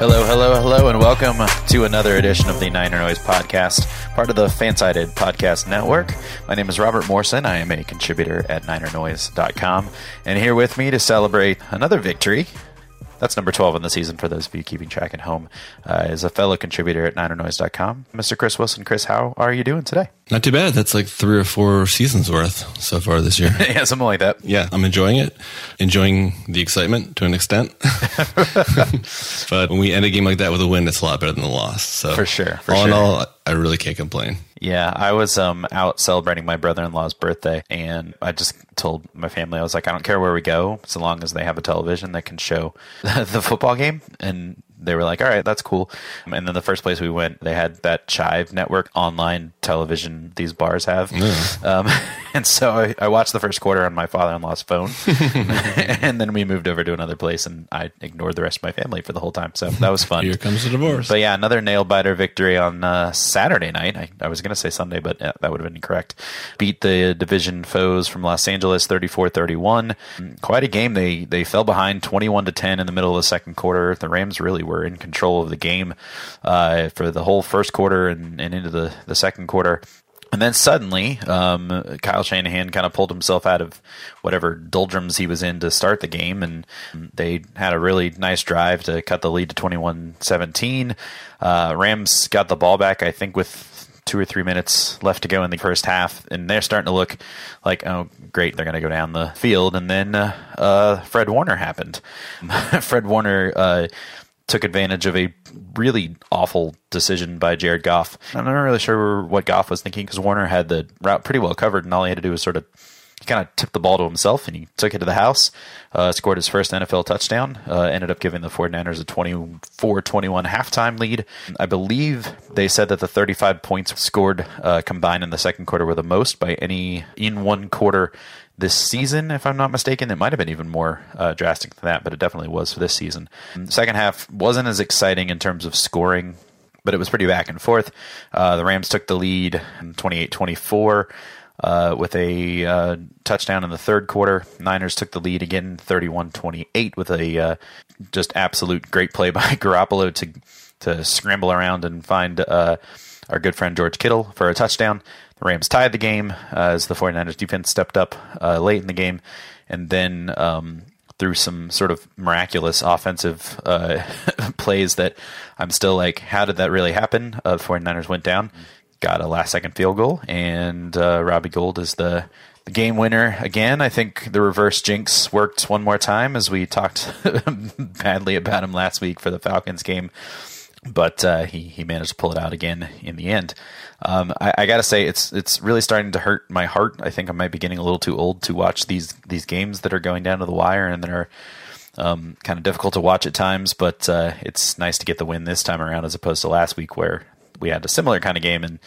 Hello, hello, hello, and welcome to another edition of the Niner Noise Podcast, part of the Fansided Podcast Network. My name is Robert Morrison. I am a contributor at NinerNoise.com, and here with me to celebrate another victory that's number 12 in the season for those of you keeping track at home. Uh, is a fellow contributor at NinerNoise.com, Mr. Chris Wilson. Chris, how are you doing today? Not too bad. That's like three or four seasons worth so far this year. yeah, something like that. Yeah, I'm enjoying it. Enjoying the excitement to an extent. but when we end a game like that with a win, it's a lot better than the loss. So for sure. For all sure. in all, I really can't complain. Yeah, I was um, out celebrating my brother in law's birthday, and I just told my family, I was like, I don't care where we go, so long as they have a television that can show the football game. And they were like, all right, that's cool. And then the first place we went, they had that Chive network online television these bars have. Mm. Um, and so I, I, watched the first quarter on my father in law's phone. and then we moved over to another place and I ignored the rest of my family for the whole time. So that was fun. Here comes the divorce. But yeah, another nail biter victory on uh, Saturday night. I, I was going to say Sunday, but yeah, that would have been incorrect. Beat the division foes from Los Angeles 34 31. Quite a game. They, they fell behind 21 to 10 in the middle of the second quarter. The Rams really were in control of the game uh, for the whole first quarter and, and into the, the second quarter. And then suddenly, um, Kyle Shanahan kind of pulled himself out of whatever doldrums he was in to start the game, and they had a really nice drive to cut the lead to 21 17. Uh, Rams got the ball back, I think, with two or three minutes left to go in the first half, and they're starting to look like, oh, great, they're going to go down the field. And then uh, uh, Fred Warner happened. Fred Warner uh, took advantage of a really awful decision by Jared Goff. I'm not really sure what Goff was thinking because Warner had the route pretty well covered, and all he had to do was sort of kind of took the ball to himself and he took it to the house, uh, scored his first NFL touchdown, uh, ended up giving the 49ers a 24 21 halftime lead. I believe they said that the 35 points scored uh, combined in the second quarter were the most by any in one quarter this season, if I'm not mistaken. It might have been even more uh, drastic than that, but it definitely was for this season. The second half wasn't as exciting in terms of scoring, but it was pretty back and forth. Uh, the Rams took the lead 28 24. Uh, with a uh, touchdown in the third quarter. Niners took the lead again, 31-28, with a uh, just absolute great play by Garoppolo to to scramble around and find uh, our good friend George Kittle for a touchdown. The Rams tied the game uh, as the 49ers defense stepped up uh, late in the game, and then um, through some sort of miraculous offensive plays that I'm still like, how did that really happen? the 49ers went down got a last second field goal, and uh, Robbie Gould is the the game winner again. I think the reverse jinx worked one more time as we talked badly about him last week for the Falcons game, but uh, he he managed to pull it out again in the end. Um, I, I got to say it's it's really starting to hurt my heart. I think I might be getting a little too old to watch these these games that are going down to the wire and that are um, kind of difficult to watch at times. But uh, it's nice to get the win this time around as opposed to last week where we had a similar kind of game and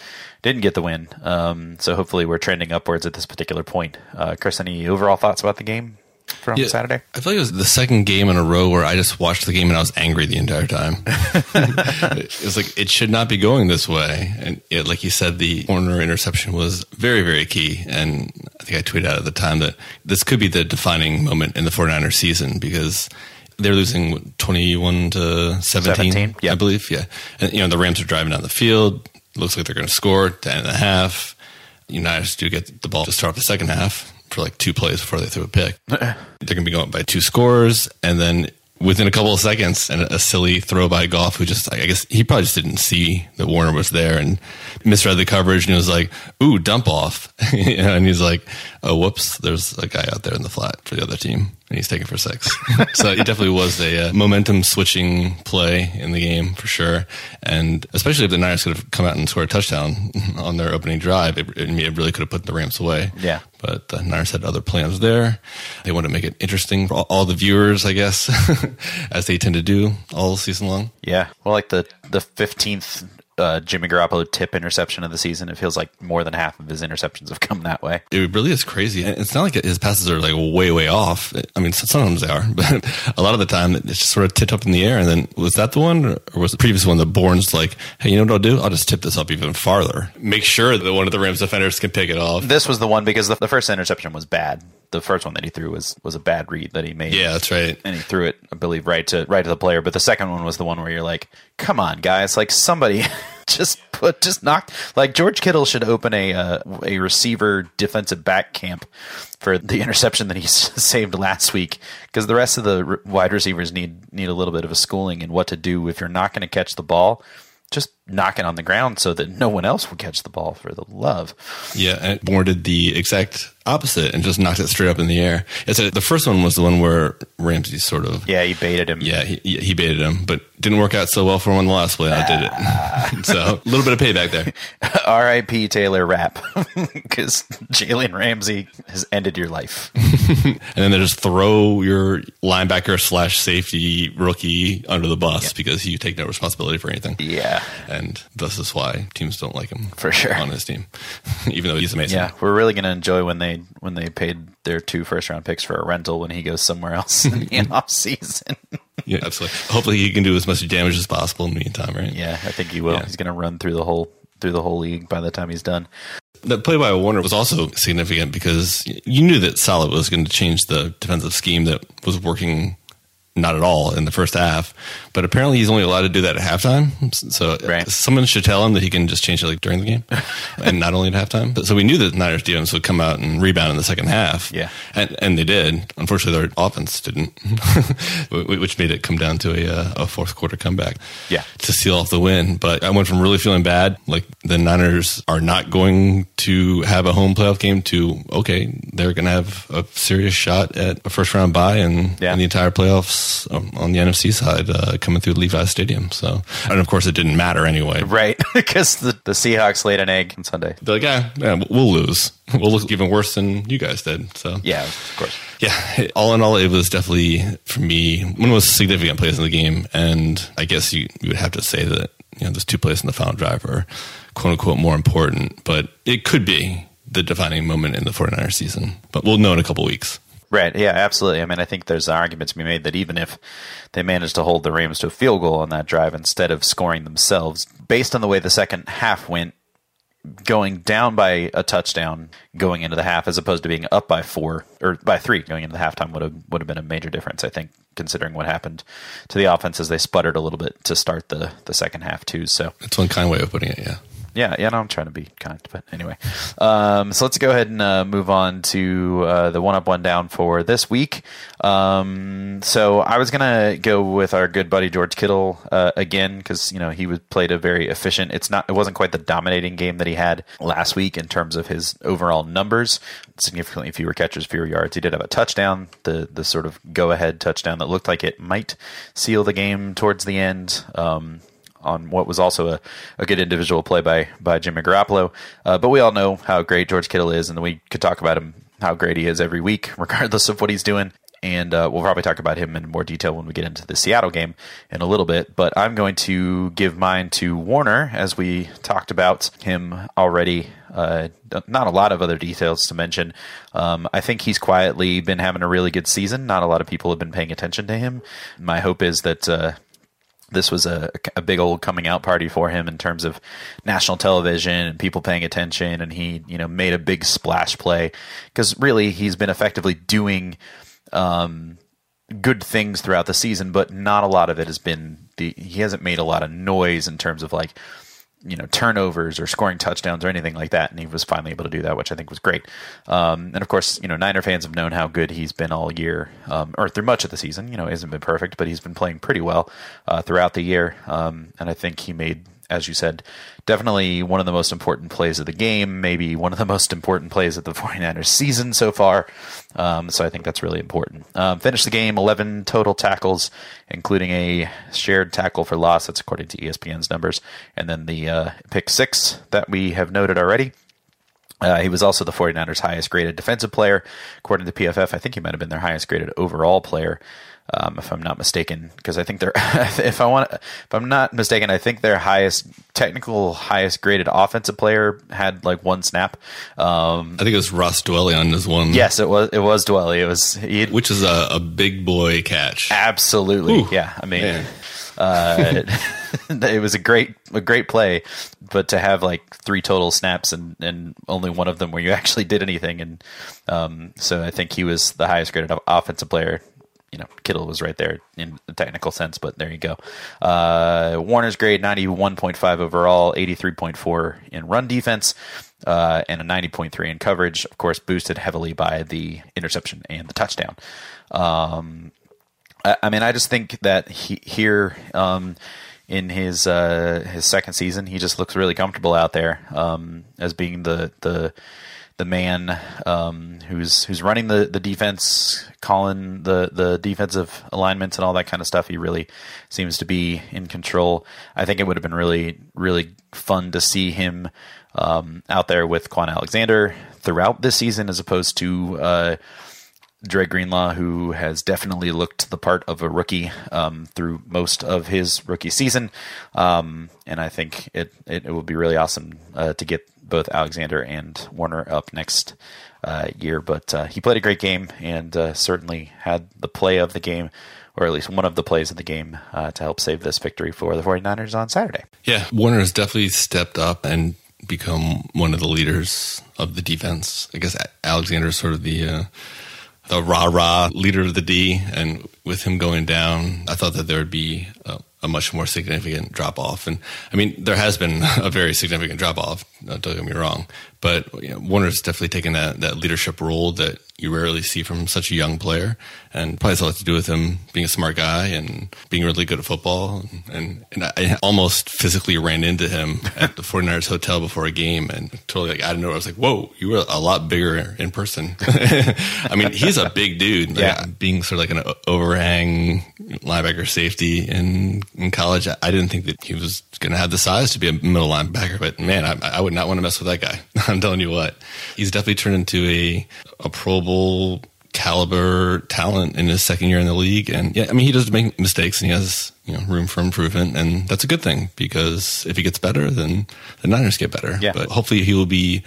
didn't get the win. Um, so hopefully we're trending upwards at this particular point. Uh, Chris, any overall thoughts about the game? From yeah, Saturday, I feel like it was the second game in a row where I just watched the game and I was angry the entire time. it was like it should not be going this way, and it, like you said, the Warner interception was very, very key. And I think I tweeted out at the time that this could be the defining moment in the 49ers season because they're losing 21 to 17, 17 yep. I believe. Yeah. And, you know, the Rams are driving down the field. Looks like they're going to score 10 and a half. United do get the ball to start off the second half for like two plays before they threw a pick. they're going to be going by two scores. And then within a couple of seconds and a silly throw by Goff, who just, I guess he probably just didn't see that Warner was there and misread the coverage and he was like, ooh, dump off. and he's like, oh, whoops, there's a guy out there in the flat for the other team and he's taken for six. so it definitely was a uh, momentum switching play in the game for sure. And especially if the Niners could have come out and scored a touchdown on their opening drive, it, it really could have put the Rams away. Yeah. But the Niners had other plans there. They wanted to make it interesting for all the viewers, I guess, as they tend to do all season long. Yeah. Well, like the, the 15th uh, Jimmy Garoppolo tip interception of the season. It feels like more than half of his interceptions have come that way. It really is crazy. It's not like his passes are like way, way off. I mean, sometimes they are, but a lot of the time it's just sort of tipped up in the air. And then was that the one or was the previous one that Bourne's like, hey, you know what I'll do? I'll just tip this up even farther. Make sure that one of the Rams defenders can pick it off. This was the one because the, the first interception was bad the first one that he threw was was a bad read that he made. Yeah, that's right. And he threw it, I believe, right to right to the player. But the second one was the one where you're like, "Come on, guys! Like somebody just put just knock like George Kittle should open a uh, a receiver defensive back camp for the interception that he saved last week because the rest of the wide receivers need need a little bit of a schooling in what to do if you're not going to catch the ball just knock it on the ground so that no one else will catch the ball for the love. Yeah, and Bourne did the exact opposite and just knocked it straight up in the air. It's a, the first one was the one where Ramsey sort of yeah he baited him. Yeah, he, he baited him, but didn't work out so well for him on the last play. I did it, so a little bit of payback there. R.I.P. Taylor Rapp because Jalen Ramsey has ended your life. and then they just throw your linebacker slash safety rookie under the bus yeah. because you take no responsibility for anything. Yeah, and this is why teams don't like him for sure on his team, even though he's amazing. Yeah, we're really going to enjoy when they when they paid their two first round picks for a rental when he goes somewhere else in the off season. yeah, absolutely. Hopefully, he can do as much damage as possible in the meantime, right? Yeah, I think he will. Yeah. He's going to run through the whole through the whole league by the time he's done. That play by Warner was also significant because you knew that Saleh was going to change the defensive scheme that was working not at all in the first half. But apparently, he's only allowed to do that at halftime. So right. someone should tell him that he can just change it like during the game, and not only at halftime. But so we knew that Niners defense would come out and rebound in the second half. Yeah, and, and they did. Unfortunately, their offense didn't, which made it come down to a, uh, a fourth quarter comeback. Yeah, to seal off the win. But I went from really feeling bad, like the Niners are not going to have a home playoff game, to okay, they're going to have a serious shot at a first round bye and, yeah. and the entire playoffs on the NFC side. Uh, coming through Levi Stadium. So, and of course, it didn't matter anyway. Right. Because the, the Seahawks laid an egg on Sunday. They're like, yeah, yeah, we'll lose. We'll look even worse than you guys did. So, yeah, of course. Yeah. All in all, it was definitely, for me, one of the most significant plays in the game. And I guess you, you would have to say that, you know, those two plays in the final drive are quote unquote more important, but it could be the defining moment in the 49ers season. But we'll know in a couple weeks. Right. Yeah, absolutely. I mean, I think there's an argument to be made that even if they managed to hold the Rams to a field goal on that drive instead of scoring themselves, based on the way the second half went, going down by a touchdown going into the half as opposed to being up by four or by three going into the halftime would have would have been a major difference. I think considering what happened to the offense as they sputtered a little bit to start the the second half too. So that's one kind way of putting it. Yeah. Yeah, yeah, no, I'm trying to be kind, but anyway. Um, so let's go ahead and uh, move on to uh, the one up, one down for this week. Um, so I was gonna go with our good buddy George Kittle uh, again because you know he was played a very efficient. It's not, it wasn't quite the dominating game that he had last week in terms of his overall numbers. Significantly fewer catches, fewer yards. He did have a touchdown, the the sort of go ahead touchdown that looked like it might seal the game towards the end. Um, on what was also a, a good individual play by by Jimmy Garoppolo. Uh, but we all know how great George Kittle is, and we could talk about him how great he is every week, regardless of what he's doing. And uh, we'll probably talk about him in more detail when we get into the Seattle game in a little bit. But I'm going to give mine to Warner, as we talked about him already. Uh, not a lot of other details to mention. Um, I think he's quietly been having a really good season. Not a lot of people have been paying attention to him. My hope is that uh, this was a, a big old coming out party for him in terms of national television and people paying attention. And he you know made a big splash play because really he's been effectively doing um, good things throughout the season but not a lot of it has been the he hasn't made a lot of noise in terms of like you know turnovers or scoring touchdowns or anything like that, and he was finally able to do that, which I think was great. Um, and of course, you know Niner fans have known how good he's been all year, um, or through much of the season. You know, hasn't been perfect, but he's been playing pretty well uh, throughout the year. Um, and I think he made as you said, definitely one of the most important plays of the game, maybe one of the most important plays of the 49ers season so far. Um, so I think that's really important. Um, finished the game 11 total tackles, including a shared tackle for loss. That's according to ESPN's numbers. And then the uh, pick six that we have noted already. Uh, he was also the 49ers' highest graded defensive player. According to PFF, I think he might have been their highest graded overall player um, if I'm not mistaken, because I think they're if I want if I'm not mistaken, I think their highest technical highest graded offensive player had like one snap. Um, I think it was Ross Dwelley on this one. Yes, it was. It was Dwelley. It was which is a, a, big boy catch. Absolutely, Ooh, yeah. I mean. Uh, it was a great a great play, but to have like three total snaps and, and only one of them where you actually did anything, and um, so I think he was the highest graded offensive player you know, Kittle was right there in the technical sense, but there you go. Uh, Warner's grade 91.5 overall, 83.4 in run defense, uh, and a 90.3 in coverage. Of course, boosted heavily by the interception and the touchdown. Um, I, I, mean, I just think that he, here um, in his uh, his second season, he just looks really comfortable out there um, as being the the the man um, who's who's running the, the defense, calling the, the defensive alignments and all that kind of stuff. He really seems to be in control. I think it would have been really really fun to see him um, out there with Kwon Alexander throughout this season, as opposed to uh, Dre Greenlaw, who has definitely looked the part of a rookie um, through most of his rookie season, um, and I think it, it, it would be really awesome uh, to get both Alexander and Warner up next uh, year. But uh, he played a great game and uh, certainly had the play of the game, or at least one of the plays of the game, uh, to help save this victory for the 49ers on Saturday. Yeah, Warner has definitely stepped up and become one of the leaders of the defense. I guess Alexander is sort of the uh, the rah rah leader of the D, and with him going down, I thought that there would be uh, a much more significant drop off. And I mean, there has been a very significant drop off. Don't get me wrong, but you know, Warner's definitely taken that that leadership role that you rarely see from such a young player, and probably has a lot to do with him being a smart guy and being really good at football. And, and I almost physically ran into him at the 49ers hotel before a game, and totally like I don't know. I was like, "Whoa, you were a lot bigger in person." I mean, he's a big dude. Like, yeah, being sort of like an overhang linebacker safety in in college, I didn't think that he was going to have the size to be a middle linebacker. But man, I, I would not want to mess with that guy. I'm telling you what, he's definitely turned into a a Pro Bowl caliber talent in his second year in the league. And yeah, I mean, he does make mistakes and he has you know room for improvement, and that's a good thing because if he gets better, then the Niners get better. Yeah. But hopefully, he will be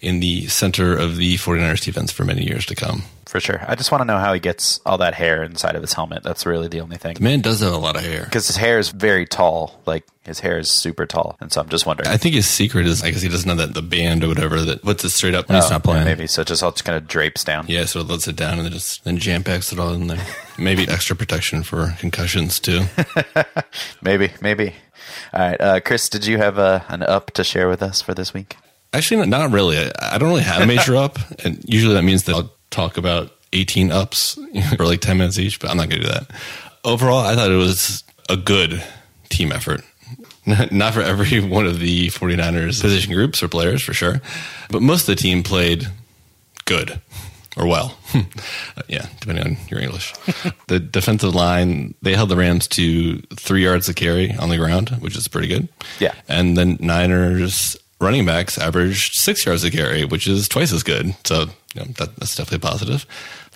in the center of the 49ers defense for many years to come for sure. I just want to know how he gets all that hair inside of his helmet. That's really the only thing. The man does have a lot of hair because his hair is very tall. Like his hair is super tall, and so I'm just wondering. I think his secret is I guess he doesn't know that the band or whatever that puts it straight up when oh, he's not playing. Yeah, maybe so. It just all just kind of drapes down. Yeah, so it lets it down and then just then jam packs it all in there. maybe extra protection for concussions too. maybe, maybe. All right, uh, Chris, did you have a, an up to share with us for this week? Actually, not really. I don't really have a major up, and usually that means that I'll talk about 18 ups for like 10 minutes each, but I'm not going to do that. Overall, I thought it was a good team effort. Not for every one of the 49ers position groups or players, for sure, but most of the team played good or well. yeah, depending on your English. the defensive line, they held the Rams to three yards of carry on the ground, which is pretty good. Yeah. And then Niners running backs averaged six yards a carry, which is twice as good. So you know, that, that's definitely positive.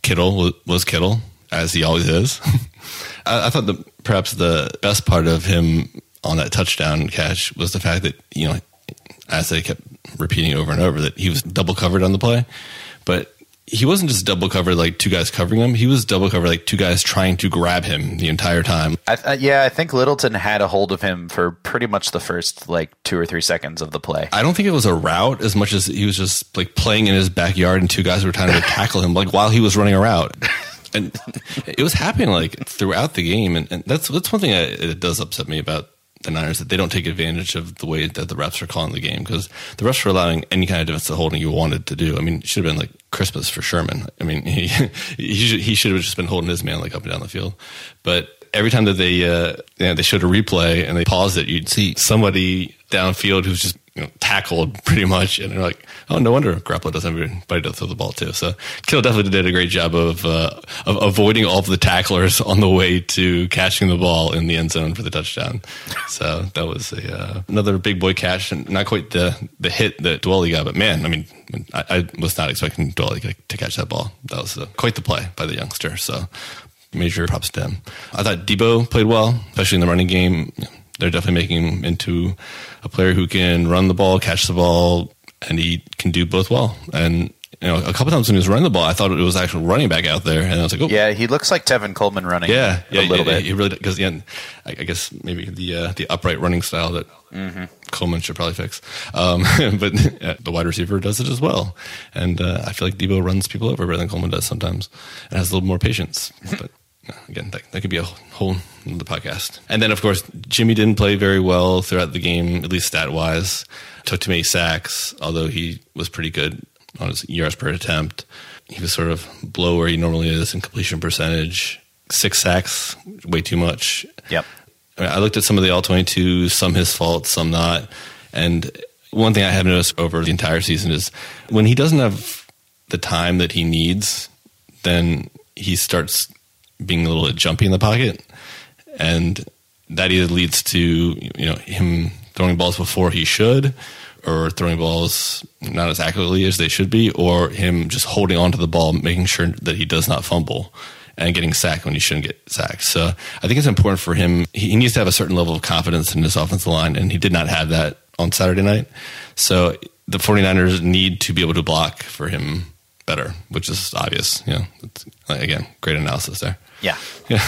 Kittle was Kittle, as he always is. I, I, thought the perhaps the best part of him on that touchdown catch was the fact that you know, as they kept repeating over and over, that he was double covered on the play, but he wasn't just double covered like two guys covering him. He was double covered like two guys trying to grab him the entire time. I th- yeah, I think Littleton had a hold of him for pretty much the first like two or three seconds of the play. I don't think it was a route as much as he was just like playing in his backyard and two guys were trying to tackle him like while he was running a route. And it was happening like throughout the game, and, and that's that's one thing that does upset me about the Niners that they don't take advantage of the way that the refs are calling the game because the refs are allowing any kind of defensive holding you wanted to do. I mean, it should have been like Christmas for Sherman. I mean, he he should, he should have just been holding his man like up and down the field. But every time that they uh, you know, they showed a replay and they paused it, you'd see somebody downfield who's just you know, tackled pretty much, and they're like, "Oh, no wonder Garoppolo doesn't have anybody to throw the ball to." So Kittle definitely did a great job of uh, of avoiding all of the tacklers on the way to catching the ball in the end zone for the touchdown. So that was a, uh, another big boy catch, and not quite the the hit that Dwelley got, but man, I mean, I, I was not expecting Dwelley to catch that ball. That was uh, quite the play by the youngster. So major props to him. I thought Deebo played well, especially in the running game they're definitely making him into a player who can run the ball, catch the ball, and he can do both well. And you know, a couple times when he was running the ball, I thought it was actual running back out there, and I was like, "Oh, yeah." He looks like Tevin Coleman running. Yeah, yeah, a little yeah, bit. He really because yeah, I, I guess maybe the uh, the upright running style that mm-hmm. Coleman should probably fix, um, but the wide receiver does it as well, and uh, I feel like Deebo runs people over better than Coleman does sometimes, and has a little more patience, but again, that, that could be a whole the podcast. And then, of course, Jimmy didn't play very well throughout the game, at least stat wise. Took too many sacks, although he was pretty good on his yards per attempt. He was sort of below where he normally is in completion percentage. Six sacks, way too much. Yep. I, mean, I looked at some of the all 22, some his fault, some not. And one thing I have noticed over the entire season is when he doesn't have the time that he needs, then he starts being a little bit jumpy in the pocket, and that either leads to you know him throwing balls before he should, or throwing balls not as accurately as they should be, or him just holding onto the ball, making sure that he does not fumble and getting sacked when he shouldn't get sacked. So I think it's important for him. He needs to have a certain level of confidence in his offensive line, and he did not have that on Saturday night. So the 49ers need to be able to block for him better, which is obvious. You know, again, great analysis there. Yeah.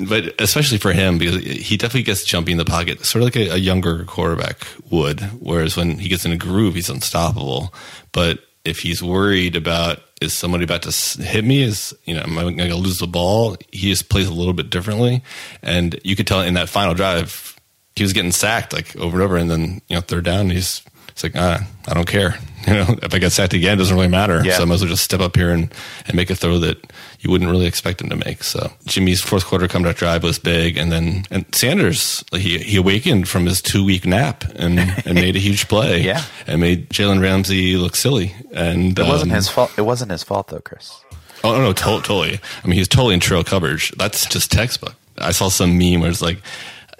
but especially for him, because he definitely gets jumpy in the pocket, sort of like a, a, younger quarterback would. Whereas when he gets in a groove, he's unstoppable. But if he's worried about is somebody about to hit me? Is you know, am I going to lose the ball? He just plays a little bit differently, and you could tell in that final drive, he was getting sacked like over and over, and then you know, third down, he's it's like ah, I don't care. You know, if I get sacked again, it doesn't really matter. Yeah. So I might as well just step up here and, and make a throw that you wouldn't really expect him to make. So Jimmy's fourth quarter comeback drive was big, and then and Sanders he he awakened from his two week nap and and made a huge play. yeah, and made Jalen Ramsey look silly. And it wasn't um, his fault. It wasn't his fault though, Chris. Oh no, no, totally. I mean, he's totally in trail coverage. That's just textbook. I saw some meme where it's like,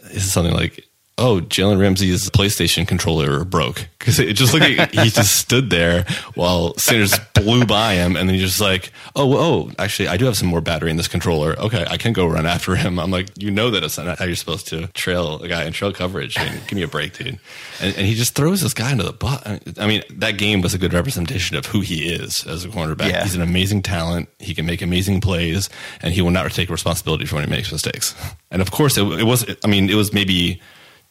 this is something like oh, Jalen Ramsey's PlayStation controller broke because it just looked like he just stood there while Sanders blew by him, and then he's just like, oh, oh, actually, I do have some more battery in this controller. Okay, I can go run after him. I'm like, you know that it's not how you're supposed to trail a guy in trail coverage. I mean, give me a break, dude. And, and, he just throws this guy into the butt. I mean, that game was a good representation of who he is as a cornerback. Yeah. He's an amazing talent. He can make amazing plays, and he will not take responsibility for when he makes mistakes. And of course, it, it was. I mean, it was maybe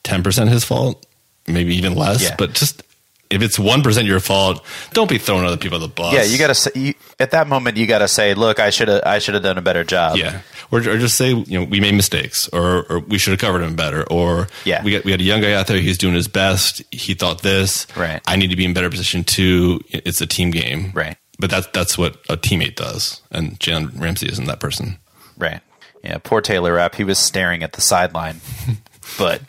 10% his fault, maybe even less. Yeah. But just if it's 1% your fault, don't be throwing other people the bus. Yeah, you got to. At that moment, you got to say, "Look, I should have, I should have done a better job." Yeah, or, or just say, you know, we made mistakes, or, or we should have covered him better, or Yeah. we got we had a young guy out there. He's doing his best. He thought this. Right. I need to be in better position too. It's a team game. Right. But that's that's what a teammate does, and Jalen Ramsey isn't that person. Right. Yeah. Poor Taylor Rapp. He was staring at the sideline, but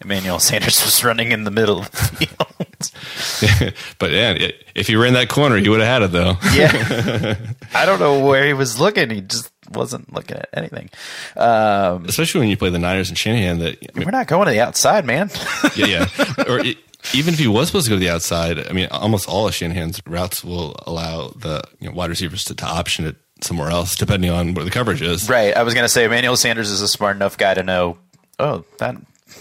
Emmanuel Sanders was running in the middle of the field. but yeah, if he were in that corner, he would have had it though. yeah. I don't know where he was looking. He just wasn't looking at anything. Um, Especially when you play the Niners and Shanahan. That we're not going to the outside, man. yeah, yeah. Or it, even if he was supposed to go to the outside, I mean, almost all of Shanahan's routes will allow the you know, wide receivers to, to option it somewhere else, depending on where the coverage is. right. I was going to say Emmanuel Sanders is a smart enough guy to know, oh, that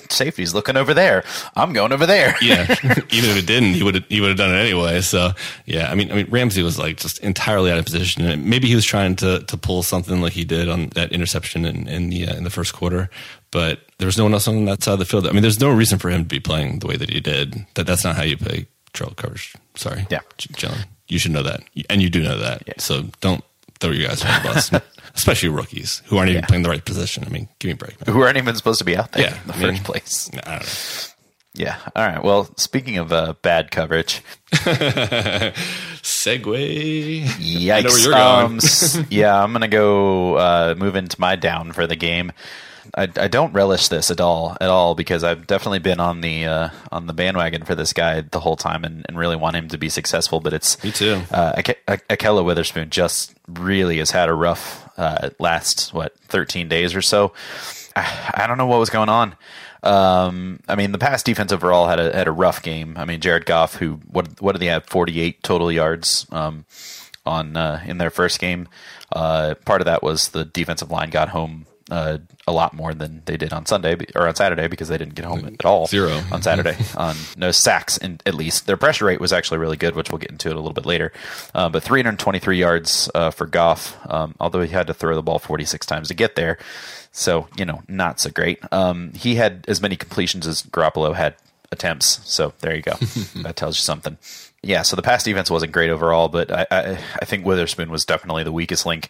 safety's looking over there. I'm going over there. yeah, even if it didn't, he would have he would have done it anyway. So yeah, I mean, I mean, Ramsey was like just entirely out of position, and maybe he was trying to to pull something like he did on that interception in, in the uh, in the first quarter, but there was no one else on that side of the field. I mean, there's no reason for him to be playing the way that he did. That that's not how you play trail coverage. Sorry, Yeah. J- Jalen, you should know that, and you do know that. Yeah. So don't throw you guys under the bus, especially rookies who aren't even Yeah. playing the right position. I mean, give me a break, man. Who aren't even supposed to be out there Yeah, in the I mean- first place. I don't know. Yeah. All right. Well, speaking of uh, bad coverage, Segue. Yikes. I know where you're going. Um, yeah, I'm going to go uh, move into my down for the game. I, I don't relish this at all, at all, because I've definitely been on the uh, on the bandwagon for this guy the whole time, and, and really want him to be successful. But it's Me too. Uh, Ake- Ake- Ahkello Witherspoon just really has had a rough uh, last what 13 days or so. I, I don't know what was going on. Um, I mean, the pass defense overall had a had a rough game. I mean, Jared Goff, who what what did he have? 48 total yards. Um, on uh, in their first game. Uh, part of that was the defensive line got home uh, a lot more than they did on Sunday or on Saturday because they didn't get home at all. Zero. on Saturday. on no sacks, in, at least their pressure rate was actually really good, which we'll get into it a little bit later. Uh, but 323 yards uh, for Goff, um, although he had to throw the ball 46 times to get there. So you know, not so great. Um, he had as many completions as Garoppolo had attempts. So there you go. that tells you something. Yeah, so the pass defense wasn't great overall, but I, I, I think Witherspoon was definitely the weakest link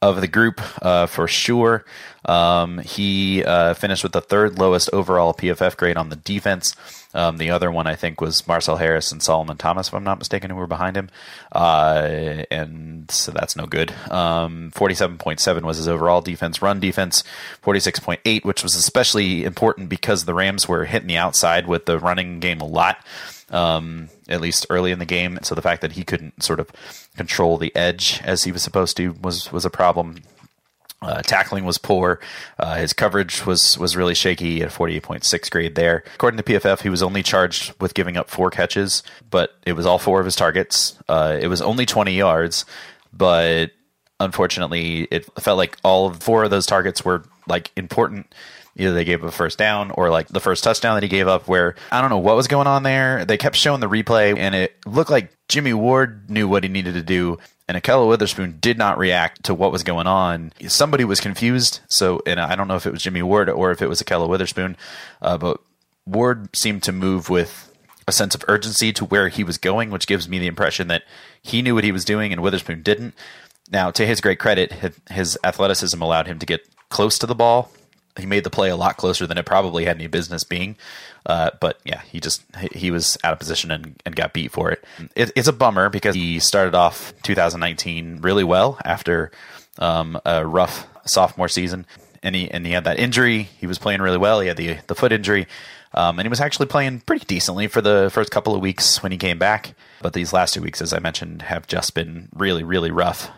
of the group uh, for sure. Um, he uh, finished with the third lowest overall PFF grade on the defense. Um, the other one I think was Marcel Harris and Solomon Thomas, if I'm not mistaken, who were behind him, uh, and so that's no good. Um, 47.7 was his overall defense. Run defense 46.8, which was especially important because the Rams were hitting the outside with the running game a lot um, at least early in the game. So the fact that he couldn't sort of control the edge as he was supposed to was was a problem. Uh, tackling was poor. Uh, his coverage was was really shaky at 48.6 grade there. According to PFF, he was only charged with giving up four catches, but it was all four of his targets. Uh, it was only 20 yards, but unfortunately, it felt like all four of those targets were like important. Either they gave up a first down or like the first touchdown that he gave up, where I don't know what was going on there. They kept showing the replay, and it looked like Jimmy Ward knew what he needed to do, and Ahkello Witherspoon did not react to what was going on. Somebody was confused, so and I don't know if it was Jimmy Ward or if it was Ahkello Witherspoon, uh, but Ward seemed to move with a sense of urgency to where he was going, which gives me the impression that he knew what he was doing and Witherspoon didn't. Now, to his great credit, his athleticism allowed him to get close to the ball. He made the play a lot closer than it probably had any business being. Uh, but yeah, he just he was out of position and, and got beat for it. it. It's a bummer because he started off 2019 really well after um, a rough sophomore season, and he and he had that injury. He was playing really well. He had the the foot injury. Um, and he was actually playing pretty decently for the first couple of weeks when he came back. But these last two weeks, as I mentioned, have just been really, really rough.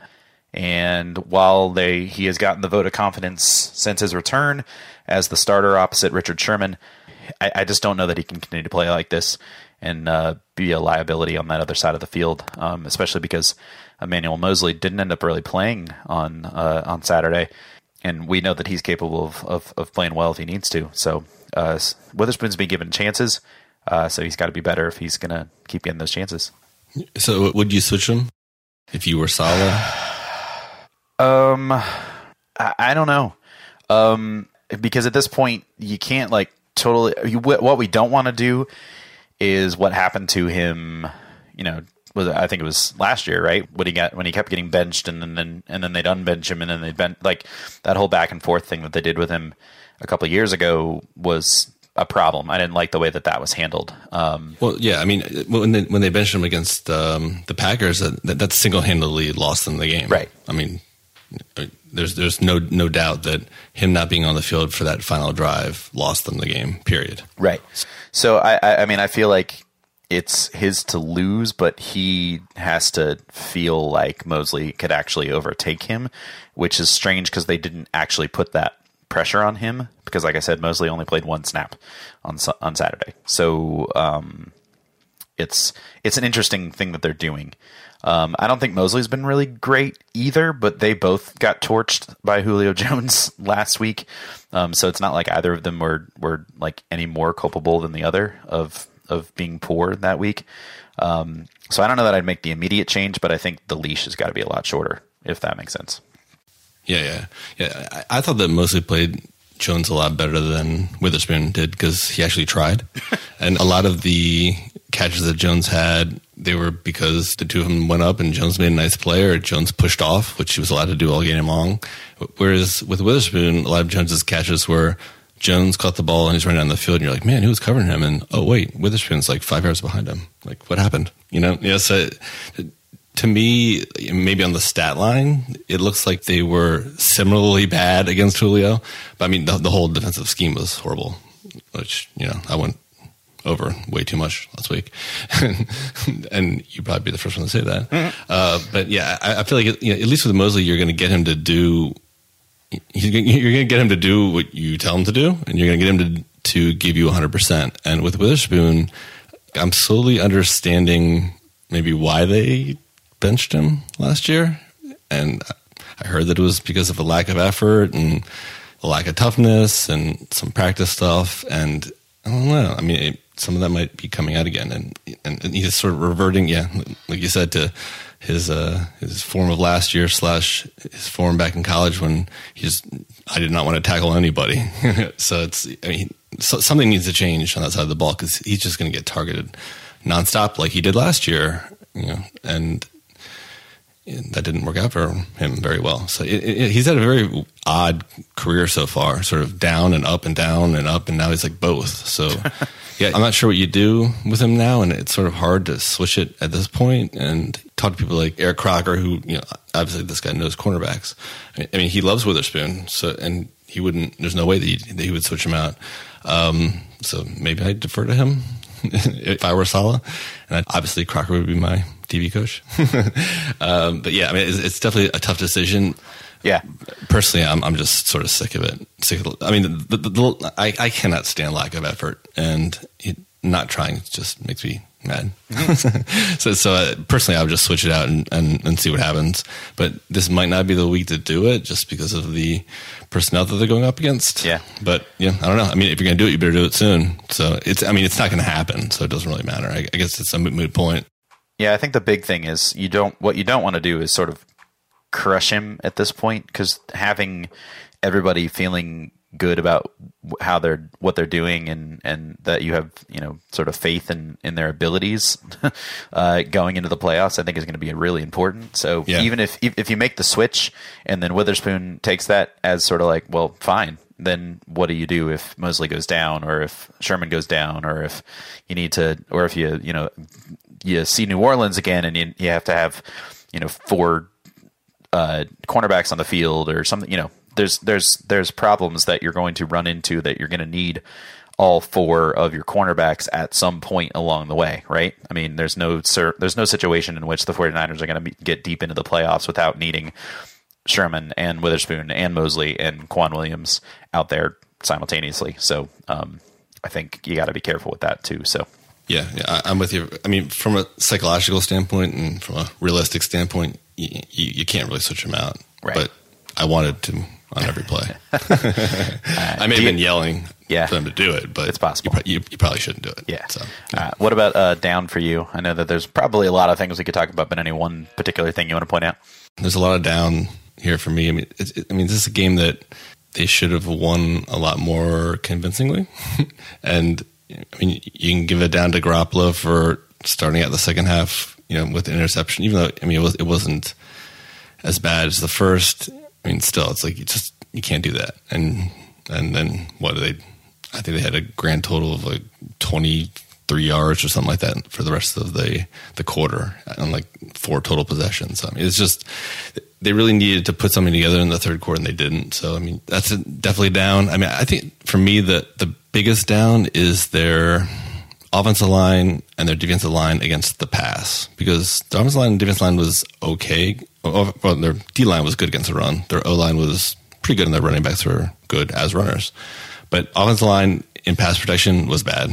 And while they he has gotten the vote of confidence since his return as the starter opposite Richard Sherman, I, I just don't know that he can continue to play like this and uh, be a liability on that other side of the field, um, especially because Emmanuel Moseley didn't end up really playing on uh, on Saturday, and we know that he's capable of, of, of playing well if he needs to. So uh, Witherspoon's been given chances, uh, so he's got to be better if he's going to keep getting those chances. So would you switch him if you were Saleh? Um, I, I don't know. Um, because at this point you can't like totally. You, what we don't want to do is what happened to him. You know, was I think it was last year, right? When he got when he kept getting benched and then, then and then they'd unbench him and then they'd bench like that whole back and forth thing that they did with him a couple of years ago was a problem. I didn't like the way that that was handled. Um, well, yeah, I mean, when they, when they benched him against um, the Packers, that, that single handedly lost them the game. Right. I mean, there's there's no no doubt that him not being on the field for that final drive lost them the game. Period. Right. So I I mean I feel like it's his to lose, but he has to feel like Moseley could actually overtake him, which is strange because they didn't actually put that pressure on him because, like I said, Moseley only played one snap on on Saturday. So um, it's it's an interesting thing that they're doing. Um, I don't think Moseley's been really great either, but they both got torched by Julio Jones last week. Um, so it's not like either of them were were like any more culpable than the other of of being poor that week. Um, so I don't know that I'd make the immediate change, but I think the leash has got to be a lot shorter, if that makes sense. Yeah, yeah, yeah. I, I thought that Moseley played Jones a lot better than Witherspoon did because he actually tried, and a lot of the catches that Jones had, they were because the two of them went up and Jones made a nice play or Jones pushed off, which he was allowed to do all game long. Whereas with Witherspoon, a lot of Jones's catches were Jones caught the ball and he's running down the field, and you're like, man, who was covering him? And oh wait, Witherspoon's like five yards behind him. Like, what happened? You know? Yeah. So to me, maybe on the stat line, it looks like they were similarly bad against Julio. But I mean, the, the whole defensive scheme was horrible, which you know I went over way too much last week, and you'd probably be the first one to say that. Mm-hmm. Uh, but yeah, I, I feel like you know, at least with Moseley, you're going to get him to do you're going to get him to do what you tell him to do, and you're going to get him to to give you 100. percent And with Witherspoon, I'm slowly understanding maybe why they benched him last year, and I heard that it was because of a lack of effort and a lack of toughness and some practice stuff. And I don't know. I mean, it, some of that might be coming out again, and, and, and he's sort of reverting, yeah, like you said, to his uh, his form of last year slash his form back in college when he just I did not want to tackle anybody. so it's I mean so, something needs to change on that side of the ball because he's just going to get targeted nonstop like he did last year, you know, and that didn't work out for him very well. So it, it, he's had a very odd career so far, sort of down and up and down and up, and now he's like both. So yeah, I'm not sure what you do with him now, and it's sort of hard to switch it at this point. And talk to people like Eric Crocker, who you know obviously this guy knows cornerbacks. I mean, he loves Witherspoon, so and he wouldn't. There's no way that he, that he would switch him out. Um, so maybe I defer to him if I were Saleh, and I'd, obviously Crocker would be my DB coach. um, but yeah, I mean, it's, it's, definitely a tough decision. Yeah, personally, I'm I'm just sort of sick of it. Sick of. I mean, the, the, the, I I cannot stand lack of effort, and it, not trying just makes me mad. so so uh, personally, I would just switch it out and, and and see what happens. But this might not be the week to do it, just because of the personnel that they're going up against. Yeah. But yeah, I don't know. I mean, if you're going to do it, you better do it soon. So it's. I mean, it's not going to happen, so it doesn't really matter. I, I guess it's a moot point. Yeah, I think the big thing is you don't what you don't want to do is sort of crush him at this point because having everybody feeling good about how they're what they're doing and and that you have you know sort of faith in in their abilities uh, going into the playoffs I think is going to be really important so yeah. even if if you make the switch and then Witherspoon takes that as sort of like well fine then what do you do if Moseley goes down or if Sherman goes down or if you need to or if you you know you see New Orleans again, and you, you have to have you know four uh, cornerbacks on the field or something. You know, there's there's there's problems that you're going to run into that you're going to need all four of your cornerbacks at some point along the way, right? I mean, there's no there's no situation in which the 49ers are going to get deep into the playoffs without needing Sherman and Witherspoon and Moseley and K'Waun Williams out there simultaneously. So um, I think you got to be careful with that too. So yeah, yeah, I'm with you. I mean, from a psychological standpoint and from a realistic standpoint, you, you, can't really switch them out. Right. But I wanted to on every play. I may have been yelling yeah, for them to do it, but it's possible. You, you, you probably shouldn't do it. Yeah. So, yeah. Uh, what about uh, down for you? I know that there's probably a lot of things we could talk about, but any one particular thing you want to point out? There's a lot of down here for me. I mean, it, I mean, this is a game that they should have won a lot more convincingly, and I mean, you can give it down to Garoppolo for starting out the second half you know, with interception, even though I mean it was it wasn't as bad as the first. I mean, still, it's like you just you can't do that. And and then what do they? I think they had a grand total of like twenty three yards or something like that for the rest of the the quarter and like four total possessions. I mean, it's just they really needed to put something together in the third quarter and they didn't. So I mean, that's definitely down. I mean, I think for me the the biggest down is their offensive line and their defensive line against the pass because the offensive line and defensive line was okay. Well, their D line was good against the run. Their O line was pretty good, and their running backs were good as runners. But offensive line in pass protection was bad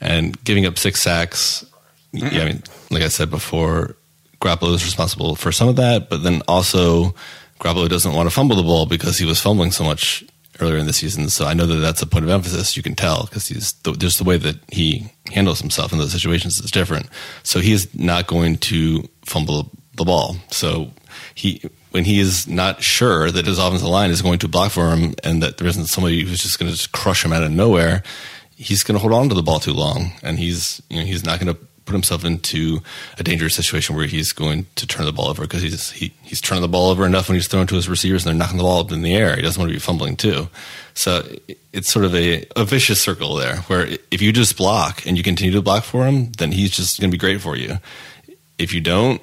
and giving up six sacks. Mm-hmm. Yeah, I mean, like I said before, Garoppolo is responsible for some of that, but then also Garoppolo doesn't want to fumble the ball because he was fumbling so much earlier in the season. So I know that that's a point of emphasis. You can tell because he's the, just the way that he handles himself in those situations is different. So he is not going to fumble the ball. So he when he is not sure that his offensive line is going to block for him and that there isn't somebody who's just going to just crush him out of nowhere, he's going to hold on to the ball too long, and he's you know he's not going to put himself into a dangerous situation where he's going to turn the ball over because he's he, he's turning the ball over enough when he's thrown to his receivers and they're knocking the ball up in the air. He doesn't want to be fumbling too. So it's sort of a, a vicious circle there where if you just block and you continue to block for him, then he's just going to be great for you. If you don't,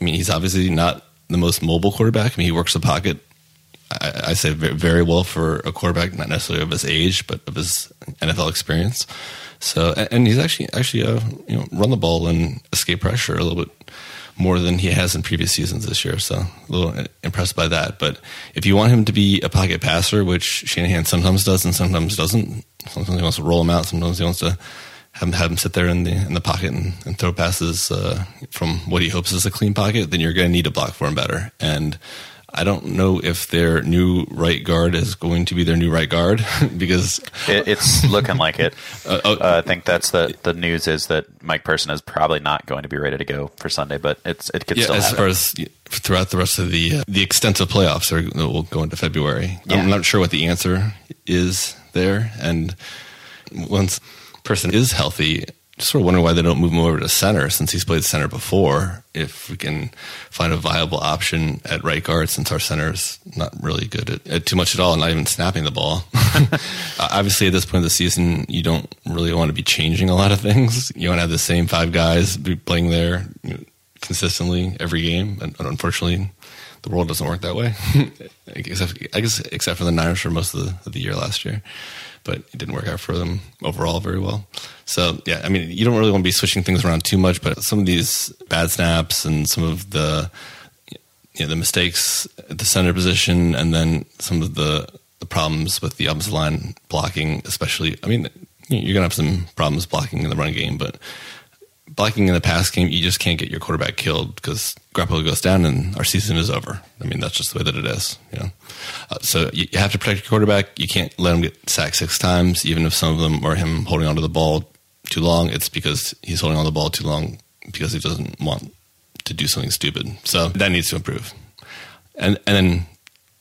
I mean, he's obviously not the most mobile quarterback. I mean, he works the pocket I, I, say very well for a quarterback, not necessarily of his age, but of his NFL experience. So, and he's actually actually uh, you know run the ball and escape pressure a little bit more than he has in previous seasons this year. So, a little impressed by that. But if you want him to be a pocket passer, which Shanahan sometimes does and sometimes doesn't, sometimes he wants to roll him out, sometimes he wants to have him, have him sit there in the in the pocket and, and throw passes uh, from what he hopes is a clean pocket, then you're going to need to block for him better. And I don't know if their new right guard is going to be their new right guard because it, it's looking like it. Uh, oh, uh, I think that's the the news is that Mike Person is probably not going to be ready to go for Sunday, but it's it could yeah, still as happen. far as throughout the rest of the uh, the extensive playoffs that will go into February. Yeah. I'm not sure what the answer is there, and once Person is healthy, sort of wondering why they don't move him over to center since he's played center before. If we can find a viable option at right guard, since our center is not really good at, at too much at all, and not even snapping the ball. Uh, obviously, at this point of the season, you don't really want to be changing a lot of things. You want to have the same five guys be playing there consistently every game, and unfortunately. The world doesn't work that way, except I guess except for the Niners for most of the, of the year last year but it didn't work out for them overall very well. So yeah, I mean, you don't really want to be switching things around too much, but some of these bad snaps and some of the you know, the mistakes at the center position, and then some of the the problems with the offensive line blocking, especially. I mean, you're gonna have some problems blocking in the run game, but blocking in the pass game, you just can't get your quarterback killed because Garoppolo goes down and our season is over. I mean, that's just the way that it is. You know, uh, so you, you, have to protect your quarterback. You can't let him get sacked six times, even if some of them are him holding onto the ball too long. It's because he's holding on the ball too long because he doesn't want to do something stupid. So that needs to improve. And and then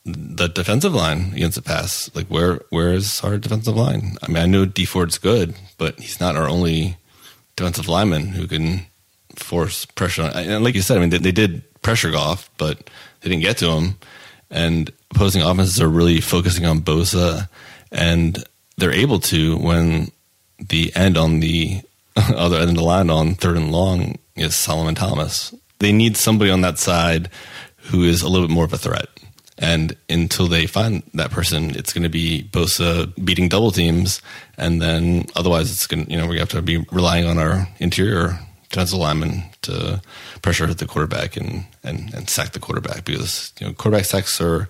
the defensive line against the pass, like where where is our defensive line? I mean, I know Dee Ford's good, but he's not our only defensive lineman who can force pressure on. And like you said, I mean, they, they did pressure Goff, but they didn't get to him. And opposing offenses are really focusing on Bosa, and they're able to when the end on the other end of the line on third and long is Solomon Thomas. They need somebody on that side who is a little bit more of a threat. And until they find that person, it's going to be Bosa beating double teams, and then otherwise it's going. to, You know, we have to be relying on our interior defensive linemen to pressure the quarterback and, and, and sack the quarterback because you know quarterback sacks are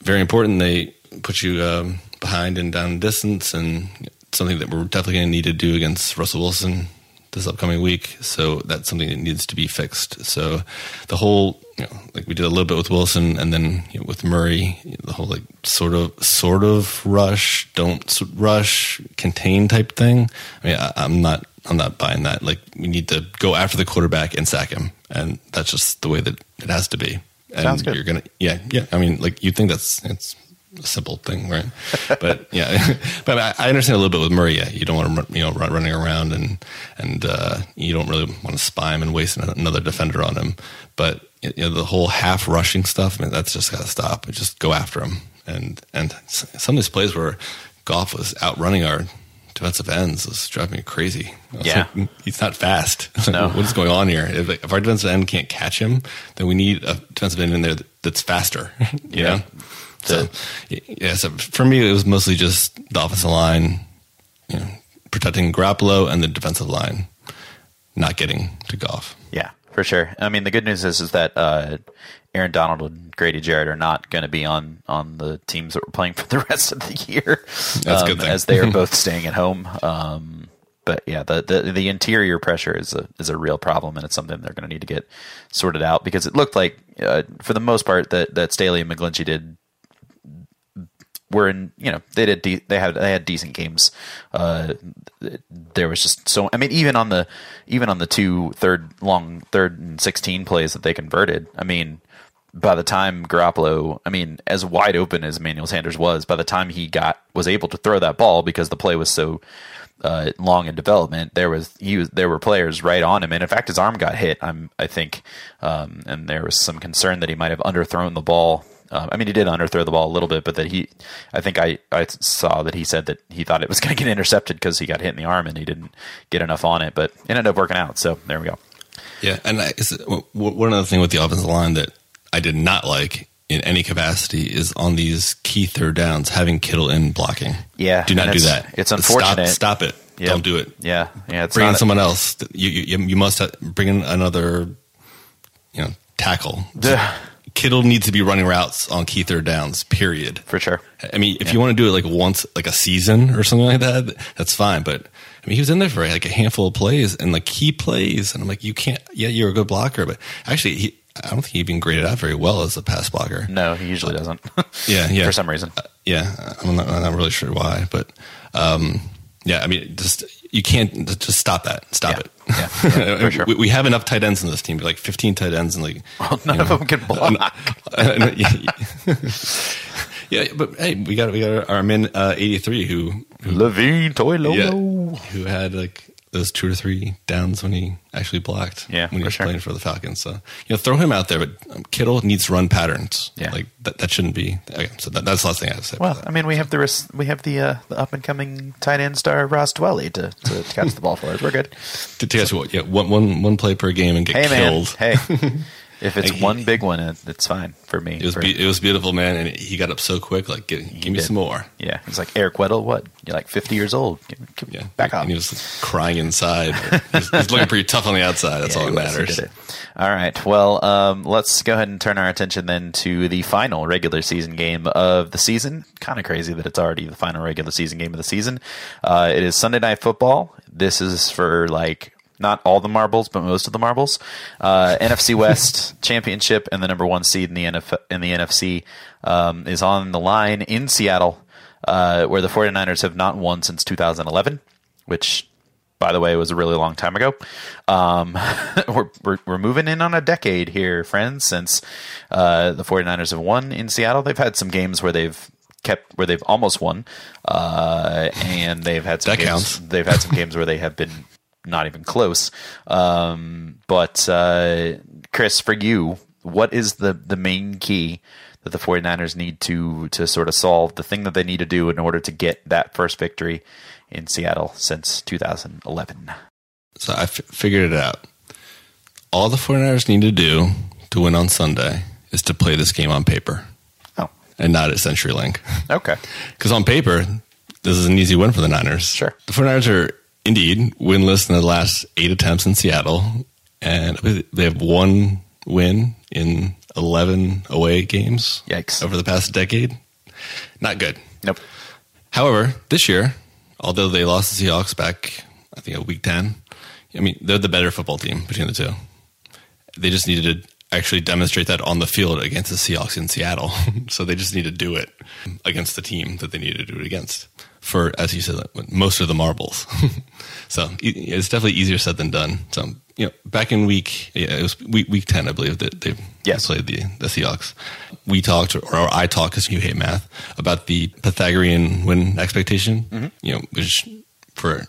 very important. They put you um, behind and down distance, and something that we're definitely going to need to do against Russell Wilson this upcoming week. So that's something that needs to be fixed. So the whole, you know, like we did a little bit with Wilson, and then you know, with Murray, the whole like sort of sort of rush, don't rush, contain type thing. I mean, I, I'm not I'm not buying that. Like we need to go after the quarterback and sack him, and that's just the way that it has to be. And Sounds good. You're gonna, yeah, yeah. I mean, like you think that's it's a simple thing, right? but yeah, but I, I, understand a little bit with Murray. Yeah, you don't want to you know run, running around and and uh, you don't really want to spy him and waste another defender on him. But you know, the whole half rushing stuff, that's just got to stop. Just go after him. And and some of these plays where Goff was outrunning our defensive ends was driving me crazy. Yeah, like, mm, he's not fast. No. what is going on here? If, if, our defensive end can't catch him, then we need a defensive end in there that's faster. You yeah. know. So yeah, so for me, it was mostly just the offensive line, you know, protecting Garoppolo and the defensive line, not getting to Goff. Yeah, for sure. I mean, the good news is is that uh, Aaron Donald and Grady Jarrett are not going to be on on the teams that we're playing for the rest of the year. That's um, good as they are both staying at home. Um, but yeah, the, the the interior pressure is a is a real problem, and it's something they're going to need to get sorted out because it looked like, uh, for the most part, that that Staley and McGlinchey did were in you know they did de- they had they had decent games. Uh, there was just so I mean even on the even on the two third long third and sixteen plays that they converted. I mean by the time Garoppolo, I mean as wide open as Emmanuel Sanders was, by the time he got was able to throw that ball because the play was so uh, long in development, there was he was there were players right on him, and in fact his arm got hit. I'm I think, um, and there was some concern that he might have underthrown the ball um, I mean, he did underthrow the ball a little bit, but that he, I think I, I saw that he said that he thought it was going to get intercepted because he got hit in the arm and he didn't get enough on it, but it ended up working out. So there we go. Yeah, and I, one other thing with the offensive line that I did not like in any capacity is on these key third downs having Kittle in blocking. Yeah, do not do that. It's unfortunate. Stop, stop it. Yep. Don't do it. Yeah, yeah. It's bring in someone else. You, you you must bring in another, you know, tackle. Kittle needs to be running routes on key third downs. Period. For sure. I mean, if yeah. you want to do it like once, like a season or something like that, that's fine. But I mean, he was in there for like a handful of plays and like key plays, and I'm like, you can't. Yeah, you're a good blocker, but actually, he, I don't think he even graded out very well as a pass blocker. No, he usually doesn't. yeah, yeah. For some reason. Uh, yeah, I'm not, I'm not, really sure why, but um, yeah, I mean, just you can't just stop that. Stop yeah. it. Yeah, for sure. we, we, have enough tight ends in this team, like 15 tight ends, and like well, none of know, them can block. yeah, but hey, we got we got our man uh, 83 who, who Levine Toilolo, yeah, who had like those two or three downs when he actually blocked. Yeah, when he was sure. playing for the Falcons. So you know, throw him out there. But um, Kittle needs run patterns. Yeah, like that, that shouldn't be. Okay, so that, that's the last thing I have to say. Well, I mean, we have the we have the uh, the up and coming tight end star Ross Dwelley to, to catch the ball for us. We're good. to, to catch what? Yeah, one, one, one play per game and get hey, killed. Man. Hey. If it's one big one, it's fine for me. It was for, be, it was beautiful, man, and he got up so quick. Like, give, give me some more. Yeah, it's like Eric Weddle. What? You're like 50 years old. Give, give yeah, back up. And he was crying inside. he's, he's, looking pretty tough on the outside. That's yeah, all that matters. All right. Well, um, let's go ahead and turn our attention then to the final regular season game of the season. Kind of crazy that it's already the final regular season game of the season. Uh, it is Sunday Night Football. This is for like not all the marbles, but most of the marbles. Uh, NFC West championship and the number one seed in the NF- in the NFC um, is on the line in Seattle, uh, where the 49ers have not won since 2011, which, by the way, was a really long time ago. Um, we're, we're, we're, moving in on a decade here, friends, since uh, the 49ers have won in Seattle. They've had some games where they've kept where they've almost won, uh, and they've had some that games, counts. They've had some games where they have been not even close. Um, but uh, Chris, for you, what is the the main key that the 49ers need to to sort of solve the thing that they need to do in order to get that first victory in Seattle since 2011? So I f- figured it out. All the 49ers need to do to win on Sunday is to play this game on paper. Oh. And not at CenturyLink. Okay. Because on paper, this is an easy win for the Niners. Sure. The 49ers are indeed winless in the last eight attempts in Seattle, and they have one win in eleven away games. Yikes! Over the past decade, not good. Nope. However, this year, although they lost the Seahawks back, I think a week ten, I mean they're the better football team between the two. They just needed to actually demonstrate that on the field against the Seahawks in Seattle. so they just need to do it against the team that they need to do it against for, as you said, most of the marbles. so it's definitely easier said than done. So you know, back in week yeah, it was week week ten, I believe that they Yes. played the the Seahawks. We talked, or I talked, because you hate math, about the Pythagorean win expectation. Mm-hmm. You know, which for